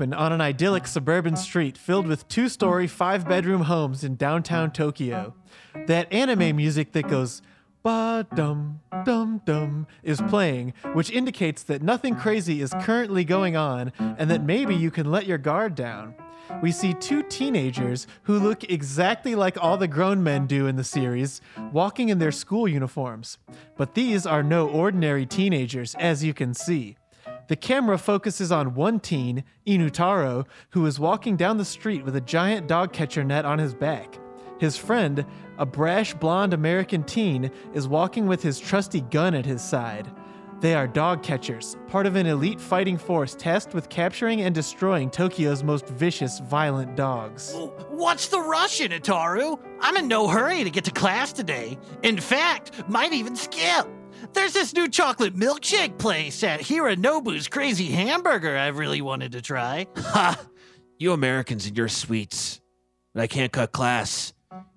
open on an idyllic suburban street filled with two story, five bedroom homes in downtown Tokyo. That anime music that goes ba dum dum dum is playing, which indicates that nothing crazy is currently going on and that maybe you can let your guard down. We see two teenagers who look exactly like all the grown men do in the series, walking in their school uniforms. But these are no ordinary teenagers, as you can see. The camera focuses on one teen, Inutaro, who is walking down the street with a giant dog catcher net on his back. His friend, a brash blonde American teen, is walking with his trusty gun at his side. They are dog catchers, part of an elite fighting force tasked with capturing and destroying Tokyo's most vicious, violent dogs. What's the rush, Inataru? I'm in no hurry to get to class today. In fact, might even skip. There's this new chocolate milkshake place at Hiranobu's Crazy Hamburger I've really wanted to try. Ha! You Americans and your sweets. But I can't cut class.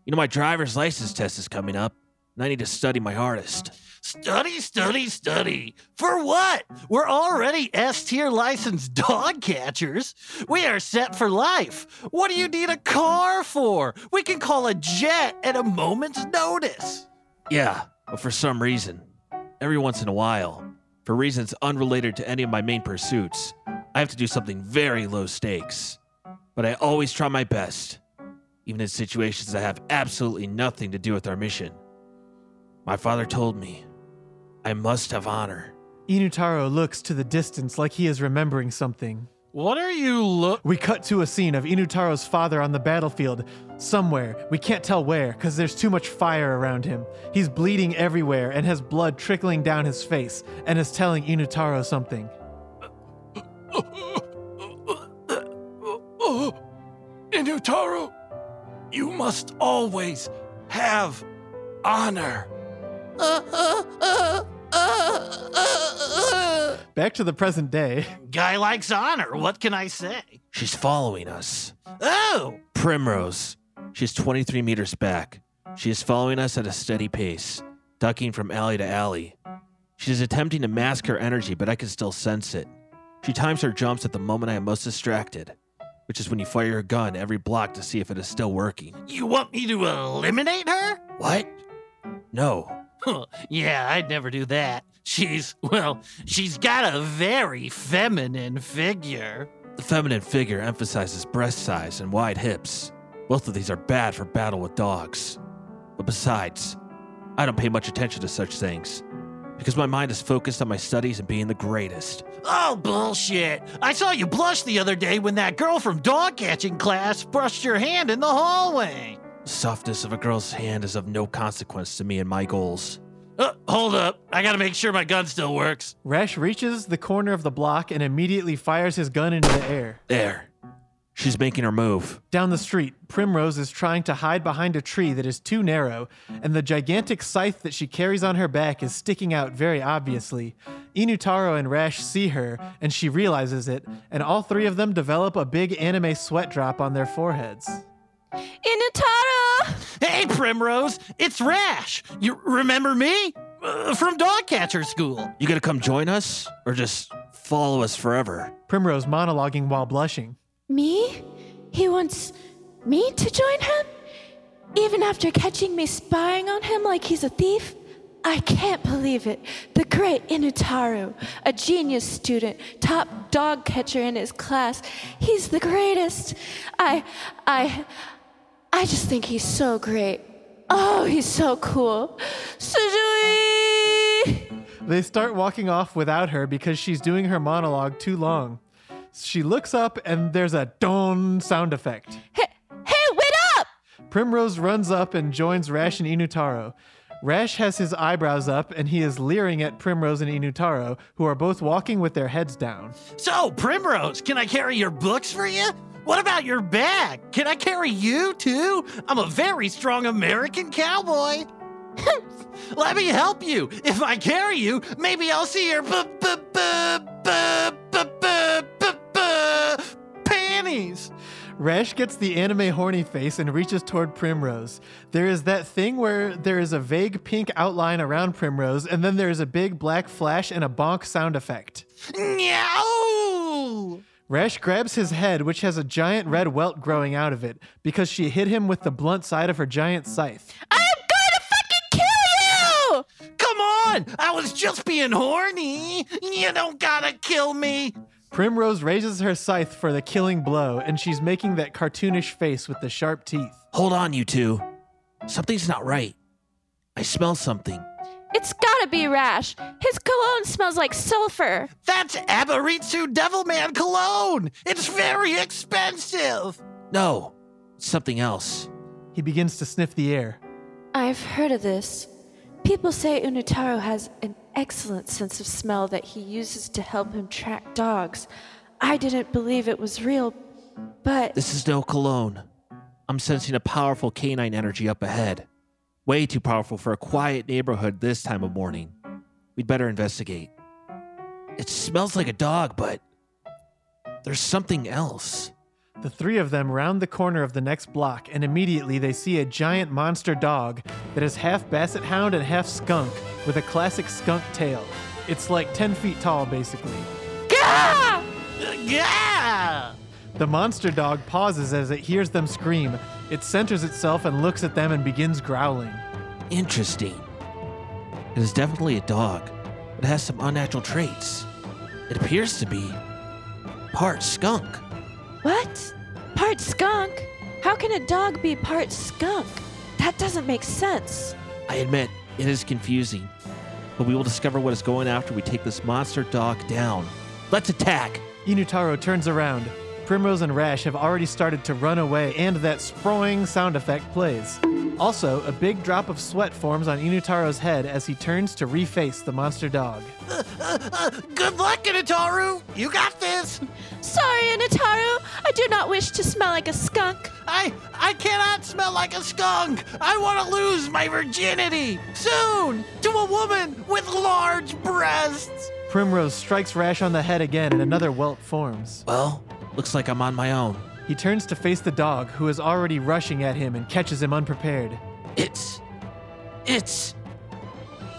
You know, my driver's license test is coming up, and I need to study my hardest. Study, study, study. For what? We're already S tier licensed dog catchers. We are set for life. What do you need a car for? We can call a jet at a moment's notice. Yeah, but for some reason, every once in a while, for reasons unrelated to any of my main pursuits, I have to do something very low stakes. But I always try my best, even in situations that have absolutely nothing to do with our mission. My father told me I must have honor. Inutaro looks to the distance like he is remembering something. What are you look? We cut to a scene of Inutaro's father on the battlefield, somewhere. We can't tell where, because there's too much fire around him. He's bleeding everywhere and has blood trickling down his face, and is telling Inutaro something. Inutaro, you must always have honor. Back to the present day. Guy likes honor. What can I say? She's following us. Oh, Primrose. She's 23 meters back. She is following us at a steady pace, ducking from alley to alley. She is attempting to mask her energy, but I can still sense it. She times her jumps at the moment I am most distracted, which is when you fire your gun every block to see if it is still working. you want me to eliminate her? What? No. Yeah, I'd never do that. She's, well, she's got a very feminine figure. The feminine figure emphasizes breast size and wide hips. Both of these are bad for battle with dogs. But besides, I don't pay much attention to such things because my mind is focused on my studies and being the greatest. Oh, bullshit. I saw you blush the other day when that girl from dog catching class brushed your hand in the hallway. The softness of a girl's hand is of no consequence to me and my goals. Uh, hold up. I gotta make sure my gun still works. Rash reaches the corner of the block and immediately fires his gun into the air. There. She's making her move. Down the street, Primrose is trying to hide behind a tree that is too narrow, and the gigantic scythe that she carries on her back is sticking out very obviously. Inutaro and Rash see her, and she realizes it, and all three of them develop a big anime sweat drop on their foreheads. Inutaro! Hey, Primrose, it's Rash. You remember me? Uh, from dog catcher school. You gonna come join us? Or just follow us forever? Primrose monologuing while blushing. Me? He wants me to join him? Even after catching me spying on him like he's a thief? I can't believe it. The great Inutaro, a genius student, top dog catcher in his class. He's the greatest. I, I, I just think he's so great. Oh, he's so cool. Sugoi! They start walking off without her because she's doing her monologue too long. She looks up and there's a don sound effect. Hey, hey, wait up! Primrose runs up and joins Rash and Inutaro. Rash has his eyebrows up and he is leering at Primrose and Inutaro, who are both walking with their heads down. So, Primrose, can I carry your books for you? What about your bag? Can I carry you too? I'm a very strong American cowboy. Let me help you. If I carry you, maybe I'll see your bu- bu- bu- bu- bu- bu- bu- panties. Rash gets the anime horny face and reaches toward Primrose. There is that thing where there is a vague pink outline around Primrose, and then there is a big black flash and a bonk sound effect. Meow. Rash grabs his head, which has a giant red welt growing out of it, because she hit him with the blunt side of her giant scythe. I am going to fucking kill you! Come on! I was just being horny. You don't gotta kill me. Primrose raises her scythe for the killing blow, and she's making that cartoonish face with the sharp teeth. Hold on, you two. Something's not right. I smell something. It's gotta be Rash. His cologne smells like sulfur. That's Abaritsu Devilman cologne. It's very expensive. No, it's something else. He begins to sniff the air. I've heard of this. People say Unitaro has an excellent sense of smell that he uses to help him track dogs. I didn't believe it was real, but This is no cologne. I'm sensing a powerful canine energy up ahead. Way too powerful for a quiet neighborhood this time of morning. We'd better investigate. It smells like a dog, but there's something else. The three of them round the corner of the next block, and immediately they see a giant monster dog that is half basset hound and half skunk with a classic skunk tail. It's like 10 feet tall, basically. Gah! Yeah. The monster dog pauses as it hears them scream. It centers itself and looks at them and begins growling. Interesting. It is definitely a dog, but it has some unnatural traits. It appears to be part skunk. What? Part skunk? How can a dog be part skunk? That doesn't make sense. I admit, it is confusing, but we will discover what is going after we take this monster dog down. Let's attack! Inutaro turns around. Primrose and Rash have already started to run away, and that sproing sound effect plays. Also, a big drop of sweat forms on Inutaro's head as he turns to reface the monster dog. Good luck, Inataru. You got this. Sorry, Unitaro. I do not wish to smell like a skunk. I I cannot smell like a skunk. I want to lose my virginity soon to a woman with large breasts. Primrose strikes Rash on the head again, and another welt forms. Well, looks like I'm on my own. He turns to face the dog, who is already rushing at him and catches him unprepared. It's. It's.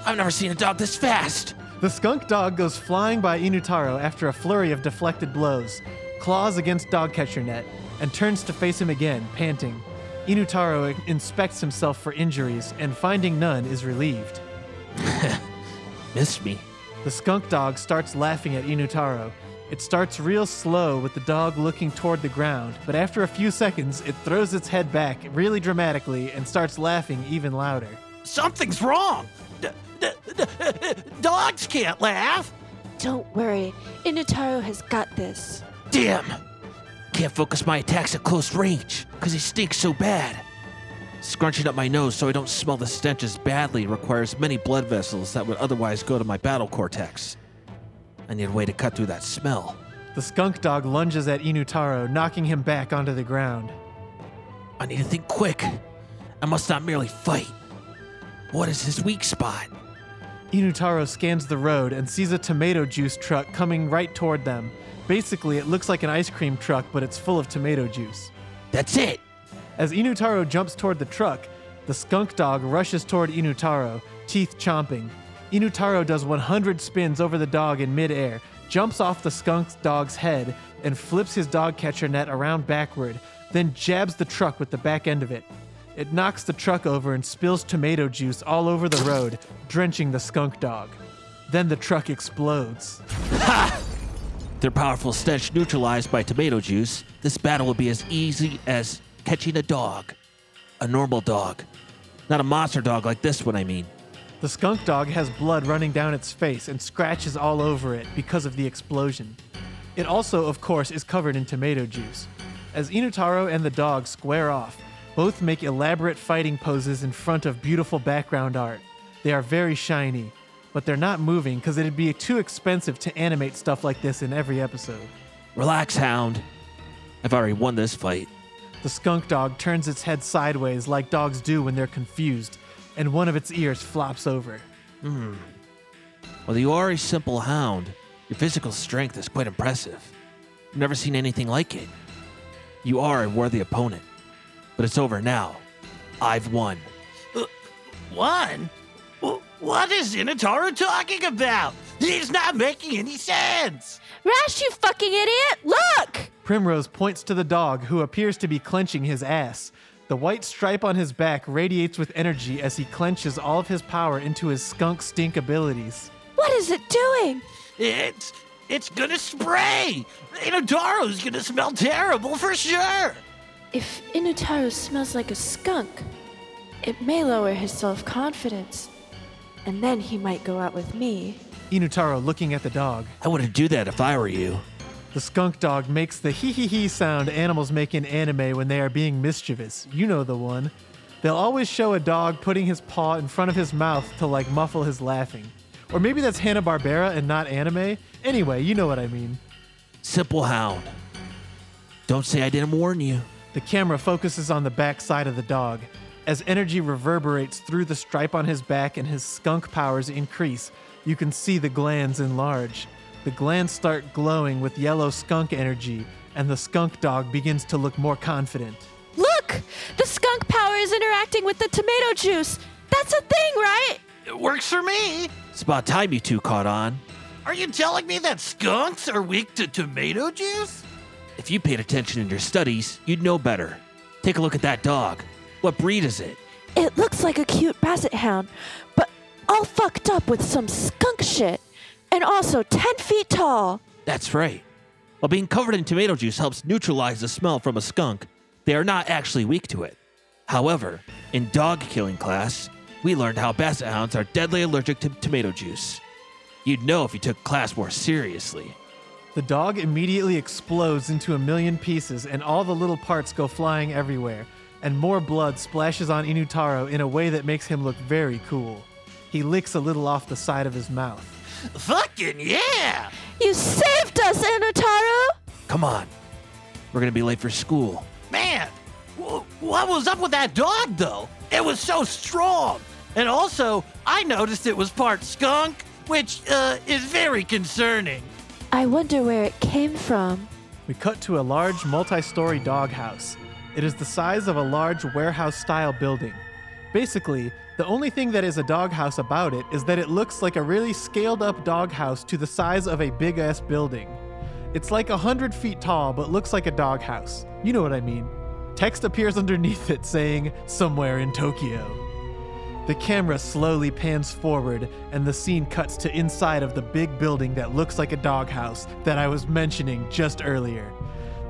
I've never seen a dog this fast. The skunk dog goes flying by Inutaro after a flurry of deflected blows, claws against dog catcher net, and turns to face him again, panting. Inutaro inspects himself for injuries and, finding none, is relieved. Missed me. The skunk dog starts laughing at Inutaro. It starts real slow with the dog looking toward the ground, but after a few seconds, it throws its head back really dramatically and starts laughing even louder. Something's wrong. D- d- d- dogs can't laugh. Don't worry. Inutaro has got this. Damn! Can't focus my attacks at close range, because he stinks so bad. Scrunching up my nose so I don't smell the stench as badly requires many blood vessels that would otherwise go to my battle cortex. I need a way to cut through that smell. The skunk dog lunges at Inutaro, knocking him back onto the ground. I need to think quick. I must not merely fight. What is his weak spot? Inutaro scans the road and sees a tomato juice truck coming right toward them. Basically, it looks like an ice cream truck, but it's full of tomato juice. That's it! As Inutaro jumps toward the truck, the skunk dog rushes toward Inutaro, teeth chomping. Inutaro does 100 spins over the dog in midair, jumps off the skunk dog's head, and flips his dog catcher net around backward, then jabs the truck with the back end of it. It knocks the truck over and spills tomato juice all over the road, drenching the skunk dog. Then the truck explodes. Ha! Their powerful stench neutralized by tomato juice, this battle will be as easy as catching a dog. A normal dog. Not a monster dog like this one, I mean. The skunk dog has blood running down its face and scratches all over it because of the explosion. It also, of course, is covered in tomato juice. As Inutaro and the dog square off, both make elaborate fighting poses in front of beautiful background art. They are very shiny, but they're not moving because it'd be too expensive to animate stuff like this in every episode. Relax, Hound. I've already won this fight. The skunk dog turns its head sideways like dogs do when they're confused, and one of its ears flops over. Hmm. Well, you are a simple hound, your physical strength is quite impressive. I've never seen anything like it. You are a worthy opponent. But it's over now. I've won. One? Wh- What is Inataru talking about? He's not making any sense. Rash, you fucking idiot! Look! Primrose points to the dog, who appears to be clenching his ass. The white stripe on his back radiates with energy as he clenches all of his power into his skunk stink abilities. What is it doing? It's it's gonna spray. Inutaro's gonna smell terrible for sure. If Inutaro smells like a skunk, it may lower his self confidence. And then he might go out with me. Inutaro looking at the dog. I wouldn't do that if I were you. The skunk dog makes the hee hee hee sound animals make in anime when they are being mischievous. You know the one. They'll always show a dog putting his paw in front of his mouth to like muffle his laughing. Or maybe that's Hanna-Barbera and not anime. Anyway, you know what I mean. Simple hound. Don't say I didn't warn you. The camera focuses on the back side of the dog. As energy reverberates through the stripe on his back and his skunk powers increase, you can see the glands enlarge. The glands start glowing with yellow skunk energy, and the skunk dog begins to look more confident. Look! The skunk power is interacting with the tomato juice. That's a thing, right? It works for me. It's about time you two caught on. Are you telling me that skunks are weak to tomato juice? If you paid attention in your studies, you'd know better. Take a look at that dog. What breed is it? It looks like a cute basset hound, but all fucked up with some skunk shit. And also 10 feet tall. That's right. While being covered in tomato juice helps neutralize the smell from a skunk, they are not actually weak to it. However, in dog killing class, we learned how basset hounds are deadly allergic to tomato juice. You'd know if you took class more seriously. The dog immediately explodes into a million pieces, and all the little parts go flying everywhere, and more blood splashes on Inutaro in a way that makes him look very cool. He licks a little off the side of his mouth. Fucking yeah! You saved us, Inutaro! Come on. We're gonna be late for school. Man, wh- what was up with that dog though? It was so strong. And also, I noticed it was part skunk, which uh, is very concerning. I wonder where it came from. We cut to a large multi story doghouse. It is the size of a large warehouse style building. Basically, the only thing that is a doghouse about it is that it looks like a really scaled up doghouse to the size of a big ass building. It's like a hundred feet tall, but looks like a doghouse. You know what I mean. Text appears underneath it saying, Somewhere in Tokyo. The camera slowly pans forward, and the scene cuts to inside of the big building that looks like a doghouse that I was mentioning just earlier.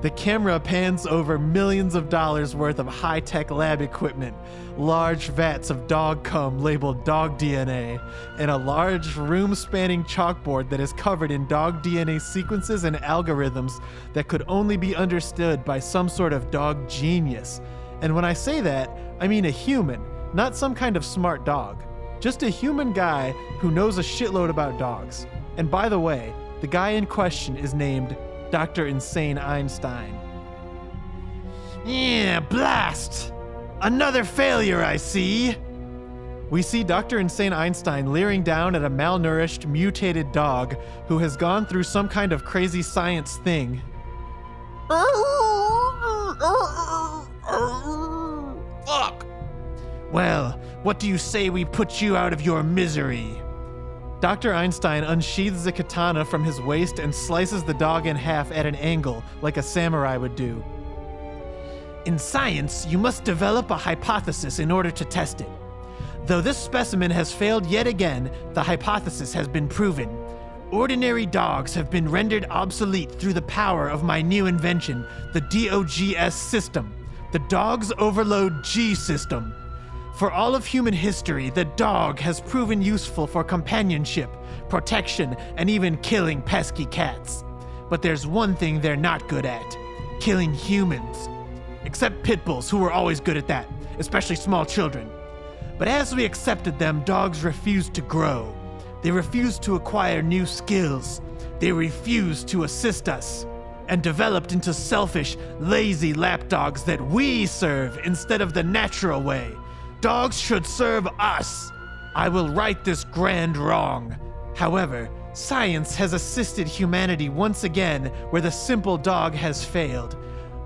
The camera pans over millions of dollars worth of high tech lab equipment, large vats of dog cum labeled dog DNA, and a large room spanning chalkboard that is covered in dog DNA sequences and algorithms that could only be understood by some sort of dog genius. And when I say that, I mean a human, not some kind of smart dog. Just a human guy who knows a shitload about dogs. And by the way, the guy in question is named Dr. Insane Einstein. Yeah, blast! Another failure, I see! We see Dr. Insane Einstein leering down at a malnourished, mutated dog who has gone through some kind of crazy science thing. Fuck. Well, what do you say we put you out of your misery? Dr. Einstein unsheathes a katana from his waist and slices the dog in half at an angle, like a samurai would do. In science, you must develop a hypothesis in order to test it. Though this specimen has failed yet again, the hypothesis has been proven. Ordinary dogs have been rendered obsolete through the power of my new invention, the DOGS system, the Dogs Overload G system. For all of human history, the dog has proven useful for companionship, protection, and even killing pesky cats. But there's one thing they're not good at killing humans. Except pit bulls, who were always good at that, especially small children. But as we accepted them, dogs refused to grow. They refused to acquire new skills. They refused to assist us. And developed into selfish, lazy lapdogs that we serve instead of the natural way. Dogs should serve us. I will right this grand wrong. However, science has assisted humanity once again where the simple dog has failed.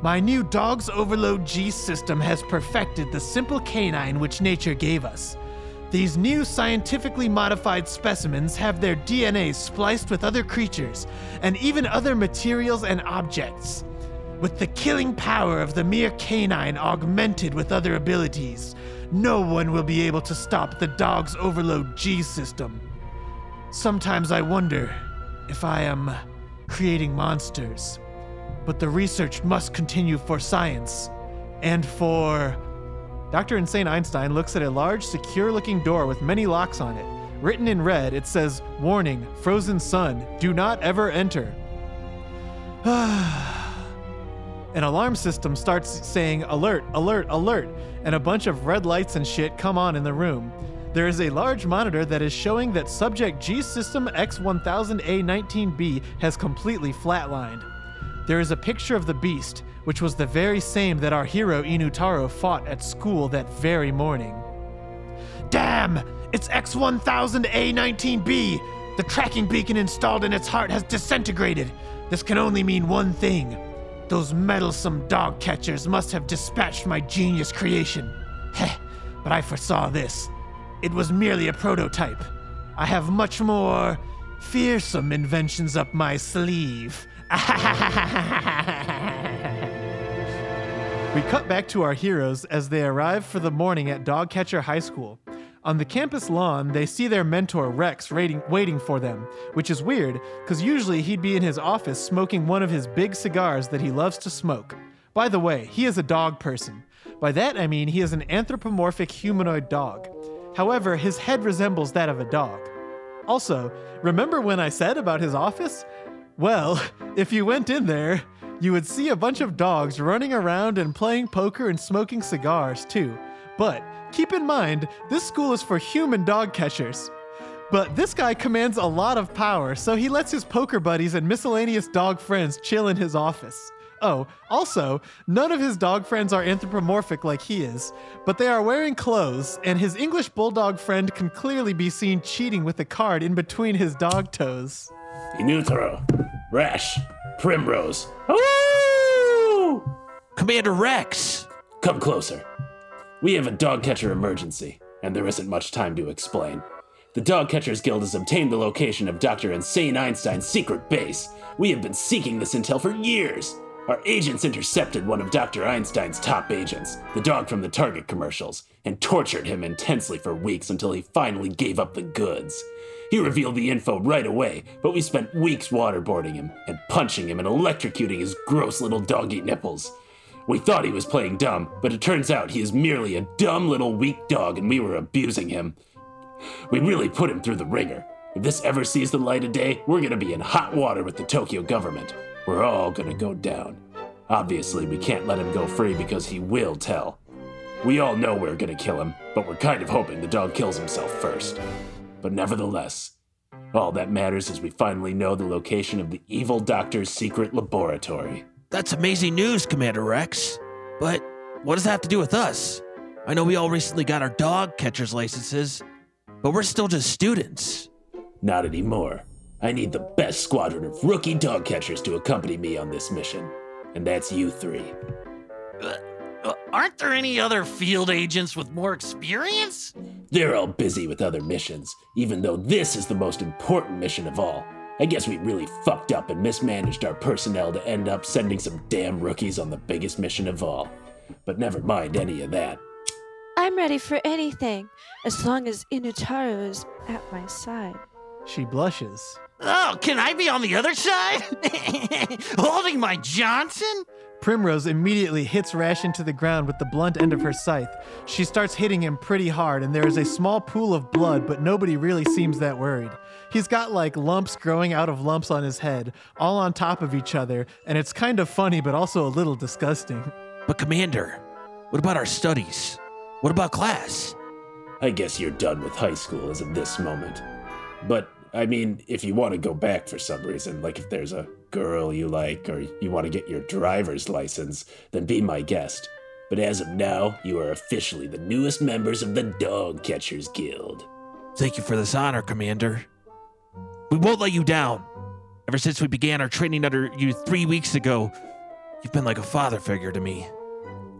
My new Dogs Overload G system has perfected the simple canine which nature gave us. These new scientifically modified specimens have their DNA spliced with other creatures and even other materials and objects. With the killing power of the mere canine augmented with other abilities, no one will be able to stop the dog's overload G system. Sometimes I wonder if I am creating monsters. But the research must continue for science and for. Dr. Insane Einstein looks at a large, secure looking door with many locks on it. Written in red, it says, Warning, frozen sun, do not ever enter. Ah. An alarm system starts saying, Alert, alert, alert, and a bunch of red lights and shit come on in the room. There is a large monitor that is showing that subject G System X1000A19B has completely flatlined. There is a picture of the beast, which was the very same that our hero Inutaro fought at school that very morning. Damn! It's X1000A19B! The tracking beacon installed in its heart has disintegrated. This can only mean one thing. Those meddlesome dog catchers must have dispatched my genius creation. Heh, but I foresaw this. It was merely a prototype. I have much more fearsome inventions up my sleeve. we cut back to our heroes as they arrive for the morning at Dogcatcher High School. On the campus lawn, they see their mentor Rex waiting, waiting for them, which is weird because usually he'd be in his office smoking one of his big cigars that he loves to smoke. By the way, he is a dog person. By that I mean he is an anthropomorphic humanoid dog. However, his head resembles that of a dog. Also, remember when I said about his office? Well, if you went in there, you would see a bunch of dogs running around and playing poker and smoking cigars too. But keep in mind, this school is for human dog catchers. But this guy commands a lot of power, so he lets his poker buddies and miscellaneous dog friends chill in his office. Oh, also, none of his dog friends are anthropomorphic like he is, but they are wearing clothes, and his English bulldog friend can clearly be seen cheating with a card in between his dog toes. Inutaro, Rash, Primrose. Ooh! Commander Rex! Come closer. We have a dog catcher emergency, and there isn't much time to explain. The Dog Catchers Guild has obtained the location of Dr. Insane Einstein's secret base. We have been seeking this intel for years. Our agents intercepted one of Dr. Einstein's top agents, the dog from the Target commercials, and tortured him intensely for weeks until he finally gave up the goods. He revealed the info right away, but we spent weeks waterboarding him and punching him and electrocuting his gross little doggy nipples. We thought he was playing dumb, but it turns out he is merely a dumb little weak dog and we were abusing him. We really put him through the ringer. If this ever sees the light of day, we're gonna be in hot water with the Tokyo government. We're all gonna go down. Obviously, we can't let him go free because he will tell. We all know we're gonna kill him, but we're kind of hoping the dog kills himself first. But nevertheless, all that matters is we finally know the location of the evil doctor's secret laboratory. That's amazing news, Commander Rex. But what does that have to do with us? I know we all recently got our dog catcher's licenses, but we're still just students. Not anymore. I need the best squadron of rookie dog catchers to accompany me on this mission. And that's you three. Uh, aren't there any other field agents with more experience? They're all busy with other missions, even though this is the most important mission of all. I guess we really fucked up and mismanaged our personnel to end up sending some damn rookies on the biggest mission of all. But never mind any of that. I'm ready for anything, as long as Inutaro is at my side. She blushes. Oh, can I be on the other side? Holding my Johnson? Primrose immediately hits Rash into the ground with the blunt end of her scythe. She starts hitting him pretty hard, and there is a small pool of blood, but nobody really seems that worried. He's got like lumps growing out of lumps on his head, all on top of each other, and it's kind of funny, but also a little disgusting. But, Commander, what about our studies? What about class? I guess you're done with high school as of this moment. But, I mean, if you want to go back for some reason, like if there's a girl you like or you want to get your driver's license, then be my guest. But as of now, you are officially the newest members of the Dog Catchers Guild. Thank you for this honor, Commander. We won't let you down. Ever since we began our training under you three weeks ago, you've been like a father figure to me.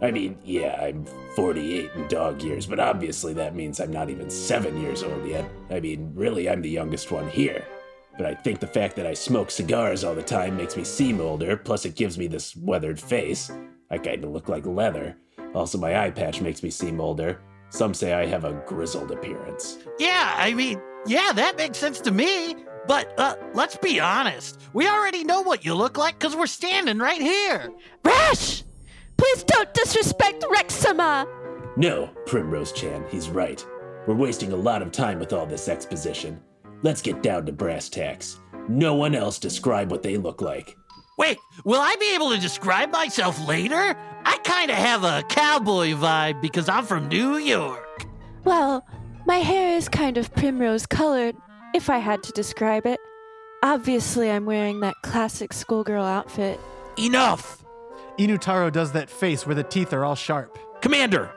I mean, yeah, I'm 48 in dog years, but obviously that means I'm not even seven years old yet. I mean, really, I'm the youngest one here. But I think the fact that I smoke cigars all the time makes me seem older, plus it gives me this weathered face. I kinda look like leather. Also, my eye patch makes me seem older. Some say I have a grizzled appearance. Yeah, I mean, yeah, that makes sense to me. But uh, let's be honest. We already know what you look like because we're standing right here. Rash! Please don't disrespect Rexama! No, Primrose Chan, he's right. We're wasting a lot of time with all this exposition. Let's get down to brass tacks. No one else describe what they look like. Wait, will I be able to describe myself later? I kind of have a cowboy vibe because I'm from New York. Well, my hair is kind of primrose colored, if I had to describe it. Obviously, I'm wearing that classic schoolgirl outfit. Enough! Inutaro does that face where the teeth are all sharp. Commander,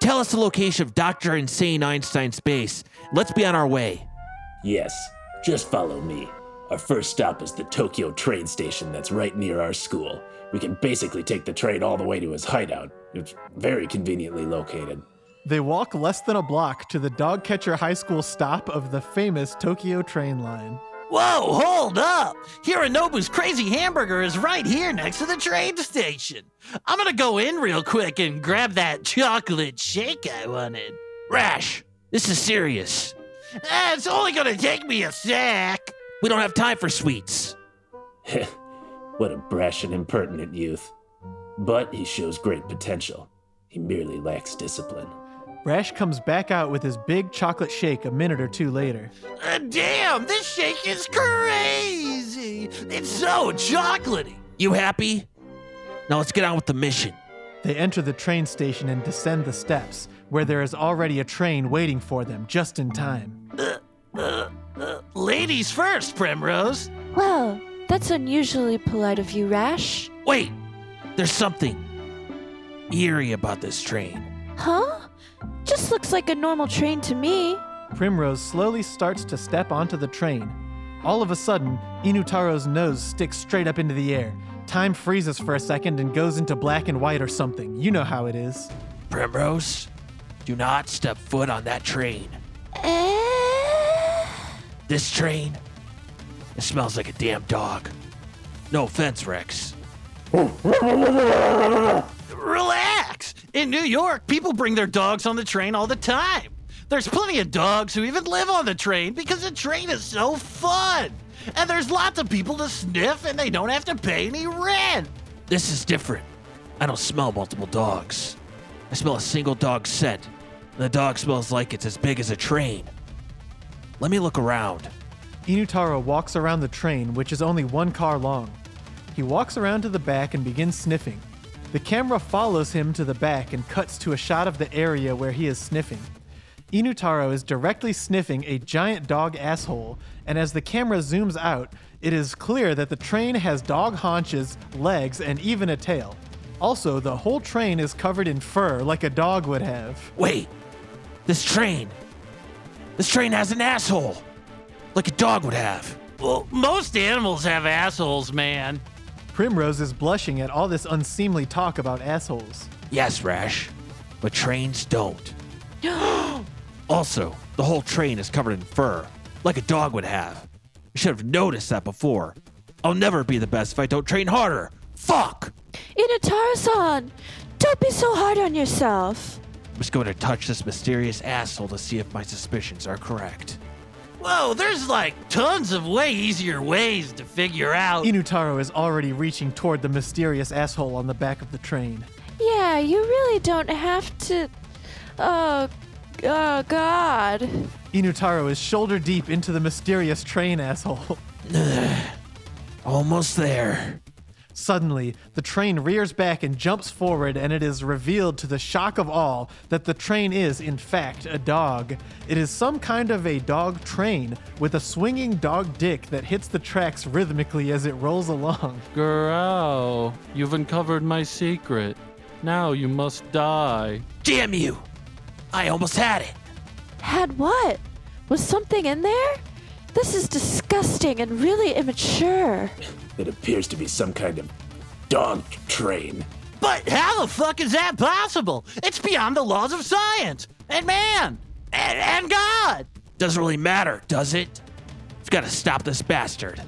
tell us the location of Dr. Insane Einstein's base. Let's be on our way. Yes, just follow me. Our first stop is the Tokyo train station that's right near our school. We can basically take the train all the way to his hideout. It's very conveniently located. They walk less than a block to the Dogcatcher High School stop of the famous Tokyo train line. Whoa, hold up! Hiranobu's Crazy Hamburger is right here next to the train station. I'm gonna go in real quick and grab that chocolate shake I wanted. Rash, this is serious. Eh, it's only gonna take me a sec. We don't have time for sweets. what a brash and impertinent youth. But he shows great potential. He merely lacks discipline. Rash comes back out with his big chocolate shake a minute or two later. Uh, damn, this shake is crazy. It's so chocolatey. You happy? Now let's get on with the mission. They enter the train station and descend the steps, where there is already a train waiting for them just in time. Uh, uh, uh, ladies first, Primrose. Well, that's unusually polite of you, Rash. Wait, there's something eerie about this train. Huh? Just looks like a normal train to me. Primrose slowly starts to step onto the train. All of a sudden, Inutaro's nose sticks straight up into the air. Time freezes for a second and goes into black and white or something. You know how it is. Primrose, do not step foot on that train. Eh? This train, it smells like a damn dog. No offense, Rex. Relax. In New York, people bring their dogs on the train all the time. There's plenty of dogs who even live on the train because the train is so fun. And there's lots of people to sniff and they don't have to pay any rent. This is different. I don't smell multiple dogs. I smell a single dog scent. And the dog smells like it's as big as a train. Let me look around. Inutaro walks around the train, which is only one car long. He walks around to the back and begins sniffing. The camera follows him to the back and cuts to a shot of the area where he is sniffing. Inutaro is directly sniffing a giant dog asshole, and as the camera zooms out, it is clear that the train has dog haunches, legs, and even a tail. Also, the whole train is covered in fur like a dog would have. Wait, this train. This train has an asshole. Like a dog would have. Well, most animals have assholes, man. Primrose is blushing at all this unseemly talk about assholes. Yes, Rash, but trains don't. also, the whole train is covered in fur, like a dog would have. I should have noticed that before. I'll never be the best if I don't train harder. Fuck! Inutaro-san, don't be so hard on yourself. I'm just going to touch this mysterious asshole to see if my suspicions are correct. Whoa, there's like tons of way easier ways to figure out. Inutaro is already reaching toward the mysterious asshole on the back of the train. Yeah, you really don't have to. Oh, oh God. Inutaro is shoulder deep into the mysterious train asshole. Almost there. Suddenly, the train rears back and jumps forward, and it is revealed to the shock of all that the train is, in fact, a dog. It is some kind of a dog train with a swinging dog dick that hits the tracks rhythmically as it rolls along. Garou, you've uncovered my secret. Now you must die. Damn you! I almost had it. Had what? Was something in there? This is disgusting and really immature. It appears to be some kind of dog train. But how the fuck is that possible? It's beyond the laws of science and man and, and God. Doesn't really matter, does it? We've got to stop this bastard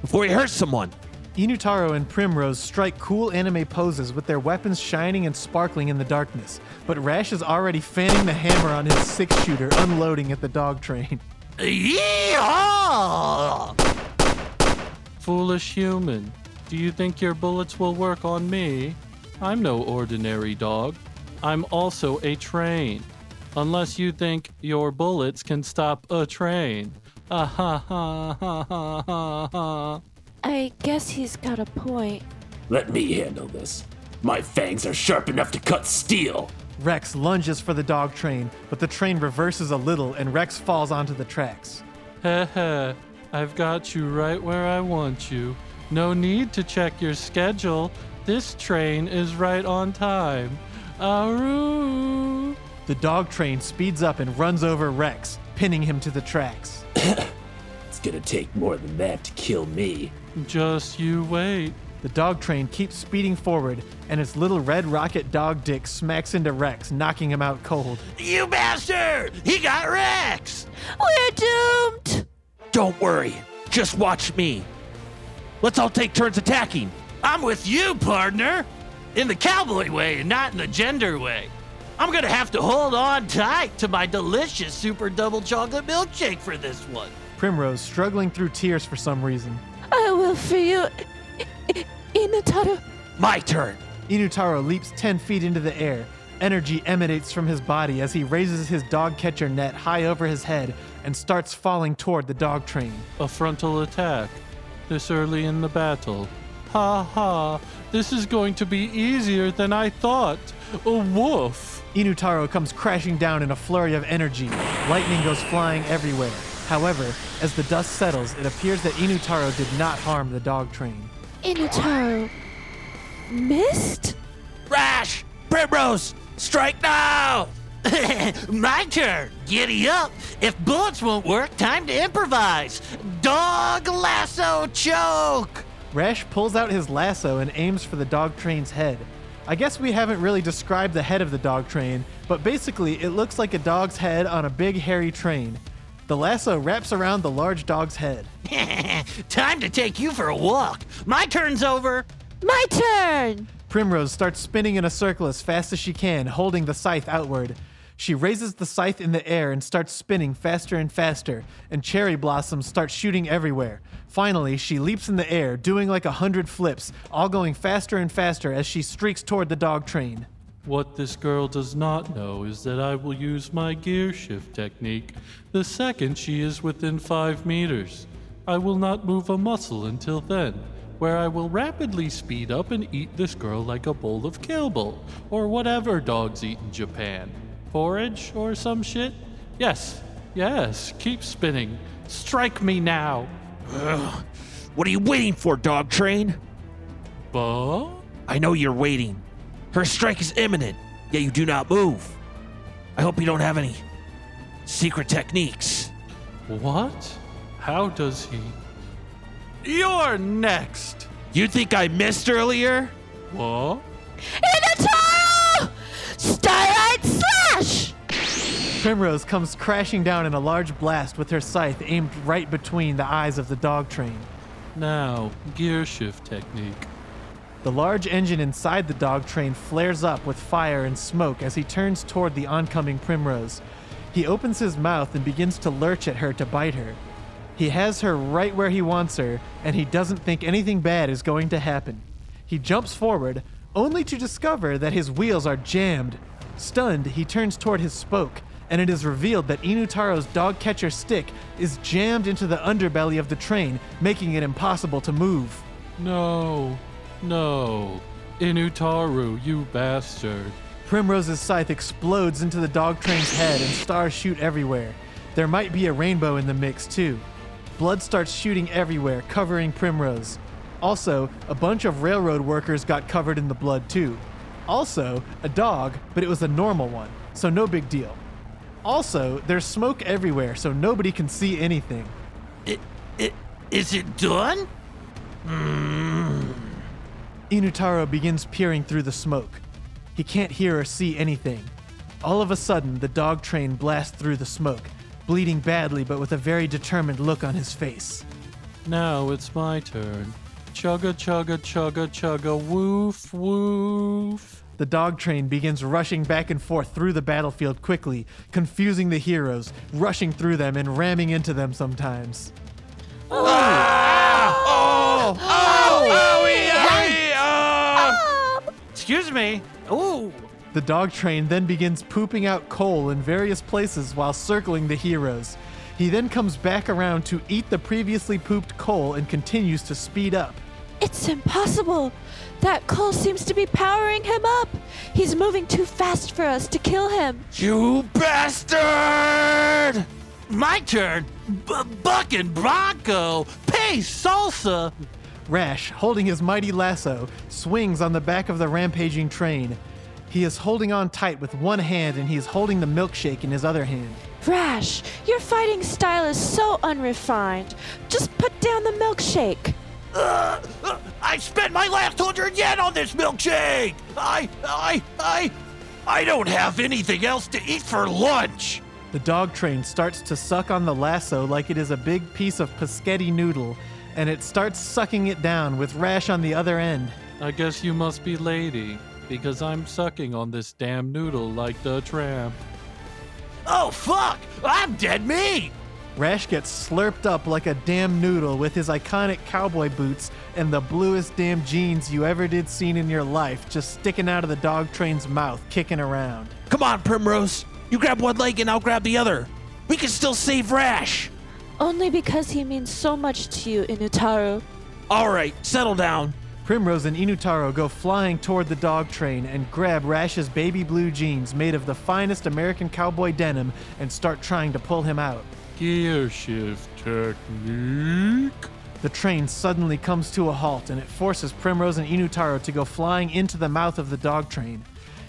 before he hurts someone. Inutaro and Primrose strike cool anime poses with their weapons shining and sparkling in the darkness, but Rash is already fanning the hammer on his six shooter, unloading at the dog train. Yeehaw! Foolish human. Do you think your bullets will work on me? I'm no ordinary dog. I'm also a train. Unless you think your bullets can stop a train. Ah ha ha ha ha ha ha. I guess he's got a point. Let me handle this. My fangs are sharp enough to cut steel. Rex lunges for the dog train, but the train reverses a little and Rex falls onto the tracks. Heh heh. I've got you right where I want you. No need to check your schedule. This train is right on time. Aru. The dog train speeds up and runs over Rex, pinning him to the tracks. It's gonna take more than that to kill me. Just you wait. The dog train keeps speeding forward, and its little red rocket dog dick smacks into Rex, knocking him out cold. You bastard! He got Rex! We're doomed! Don't worry, just watch me. Let's all take turns attacking. I'm with you, partner. In the cowboy way and not in the gender way. I'm gonna have to hold on tight to my delicious super double chocolate milkshake for this one. Primrose struggling through tears for some reason. I will for you, I- Inutaro. My turn. Inutaro leaps 10 feet into the air. Energy emanates from his body as he raises his dog catcher net high over his head and starts falling toward the dog train. A frontal attack. This early in the battle. Ha ha. This is going to be easier than I thought. A woof. Inutaro comes crashing down in a flurry of energy. Lightning goes flying everywhere. However, as the dust settles, it appears that Inutaro did not harm the dog train. Inutaro. Missed? Rash! Primrose! Strike now! My turn. Giddy up. If bullets won't work, time to improvise. Dog lasso choke. Rash pulls out his lasso and aims for the dog train's head. I guess we haven't really described the head of the dog train, but basically it looks like a dog's head on a big hairy train. The lasso wraps around the large dog's head. time to take you for a walk. My turn's over. My turn! Primrose starts spinning in a circle as fast as she can, holding the scythe outward. She raises the scythe in the air and starts spinning faster and faster, and cherry blossoms start shooting everywhere. Finally, she leaps in the air, doing like a hundred flips, all going faster and faster as she streaks toward the dog train. What this girl does not know is that I will use my gear shift technique the second she is within five meters. I will not move a muscle until then, where I will rapidly speed up and eat this girl like a bowl of kibble, or whatever dogs eat in Japan. Forage or some shit? Yes, yes, keep spinning. Strike me now. What are you waiting for, dog train? Bah? I know you're waiting. Her strike is imminent, yet you do not move. I hope you don't have any secret techniques. What? How does he? You're next! You think I missed earlier? What? Primrose comes crashing down in a large blast with her scythe aimed right between the eyes of the dog train. Now, gear shift technique. The large engine inside the dog train flares up with fire and smoke as he turns toward the oncoming Primrose. He opens his mouth and begins to lurch at her to bite her. He has her right where he wants her, and he doesn't think anything bad is going to happen. He jumps forward, only to discover that his wheels are jammed. Stunned, he turns toward his spoke, and it is revealed that Inutaro's dog catcher stick is jammed into the underbelly of the train, making it impossible to move. No, no. Inutaro, you bastard. Primrose's scythe explodes into the dog train's head and stars shoot everywhere. There might be a rainbow in the mix, too. Blood starts shooting everywhere, covering Primrose. Also, a bunch of railroad workers got covered in the blood, too. Also, a dog, but it was a normal one, so no big deal. Also, there's smoke everywhere, so nobody can see anything. It, it, is it done? Hmm. Inutaro begins peering through the smoke. He can't hear or see anything. All of a sudden, the dog train blasts through the smoke, bleeding badly but with a very determined look on his face. Now it's my turn. Chugga chugga chugga chugga woof woof. The dog train begins rushing back and forth through the battlefield quickly, confusing the heroes, rushing through them and ramming into them sometimes. Excuse me. Ooh. The dog train then begins pooping out coal in various places while circling the heroes. He then comes back around to eat the previously pooped coal and continues to speed up. It's impossible. That coal seems to be powering him up. He's moving too fast for us to kill him. You bastard! My turn. B- Buck and Bronco. Pay salsa. Rash, holding his mighty lasso, swings on the back of the rampaging train. He is holding on tight with one hand and he is holding the milkshake in his other hand. Rash, your fighting style is so unrefined. Just put down the milkshake. Uh, uh, I spent my last hundred yen on this milkshake. I, I, I, I don't have anything else to eat for lunch. The dog train starts to suck on the lasso like it is a big piece of paschetti noodle, and it starts sucking it down with Rash on the other end. I guess you must be lady, because I'm sucking on this damn noodle like the tramp. Oh fuck! I'm dead meat. Rash gets slurped up like a damn noodle with his iconic cowboy boots and the bluest damn jeans you ever did seen in your life just sticking out of the dog train's mouth, kicking around. Come on, Primrose. You grab one leg and I'll grab the other. We can still save Rash. Only because he means so much to you, Inutaro. All right, settle down. Primrose and Inutaro go flying toward the dog train and grab Rash's baby blue jeans made of the finest American cowboy denim and start trying to pull him out. Gear shift technique. The train suddenly comes to a halt and it forces Primrose and Inutaro to go flying into the mouth of the dog train.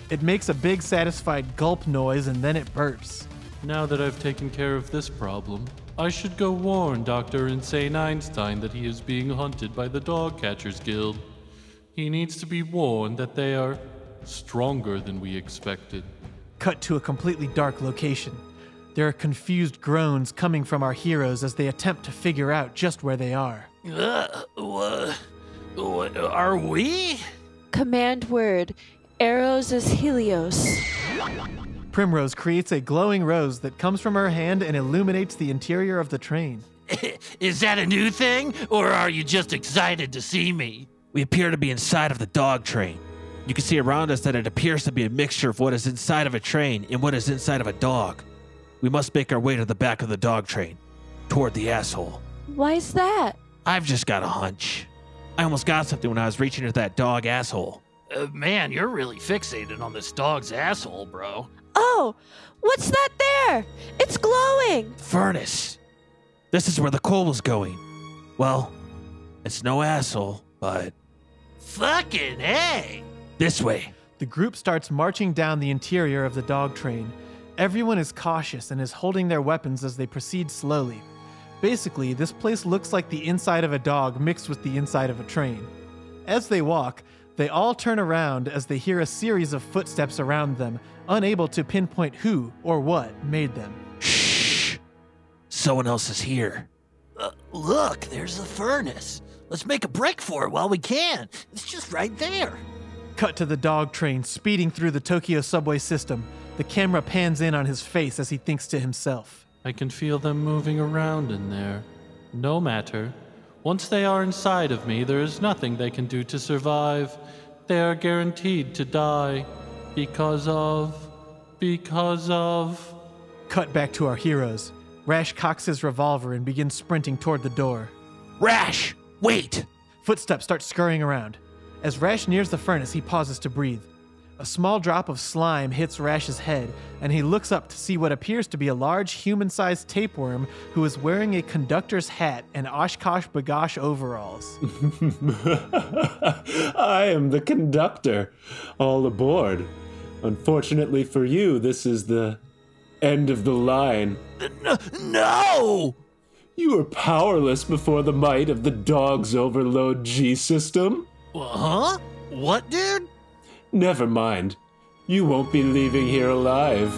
It makes a big satisfied gulp noise and then it burps. Now that I've taken care of this problem, I should go warn Dr. Insane Einstein that he is being hunted by the Dog Catchers Guild. He needs to be warned that they are stronger than we expected. Cut to a completely dark location. There are confused groans coming from our heroes as they attempt to figure out just where they are. Uh, what, what are we? Command word Arrows is Helios. Primrose creates a glowing rose that comes from her hand and illuminates the interior of the train. Is that a new thing, or are you just excited to see me? We appear to be inside of the dog train. You can see around us that it appears to be a mixture of what is inside of a train and what is inside of a dog. We must make our way to the back of the dog train, toward the asshole. Why's that? I've just got a hunch. I almost got something when I was reaching into that dog asshole. Uh, man, you're really fixated on this dog's asshole, bro. Oh, what's that there? It's glowing. Furnace. This is where the coal was going. Well, it's no asshole, but Fucking hey! this way. The group starts marching down the interior of the dog train. Everyone is cautious and is holding their weapons as they proceed slowly. Basically, this place looks like the inside of a dog mixed with the inside of a train. As they walk, they all turn around as they hear a series of footsteps around them, unable to pinpoint who or what made them. Shh. Someone else is here. Uh, look, there's the furnace. Let's make a break for it while we can. It's just right there. Cut to the dog train speeding through the Tokyo subway system. The camera pans in on his face as he thinks to himself. I can feel them moving around in there. No matter. Once they are inside of me, there is nothing they can do to survive. They are guaranteed to die. Because of. Because of. Cut back to our heroes. Rash cocks his revolver and begins sprinting toward the door. Rash, wait! Footsteps start scurrying around. As Rash nears the furnace, he pauses to breathe. A small drop of slime hits Rash's head, and he looks up to see what appears to be a large human sized tapeworm who is wearing a conductor's hat and OshKosh B'gosh overalls. I am the conductor. All aboard. Unfortunately for you, this is the end of the line. No! You are powerless before the might of the dog's overload G system. Huh? What, dude? Never mind. You won't be leaving here alive.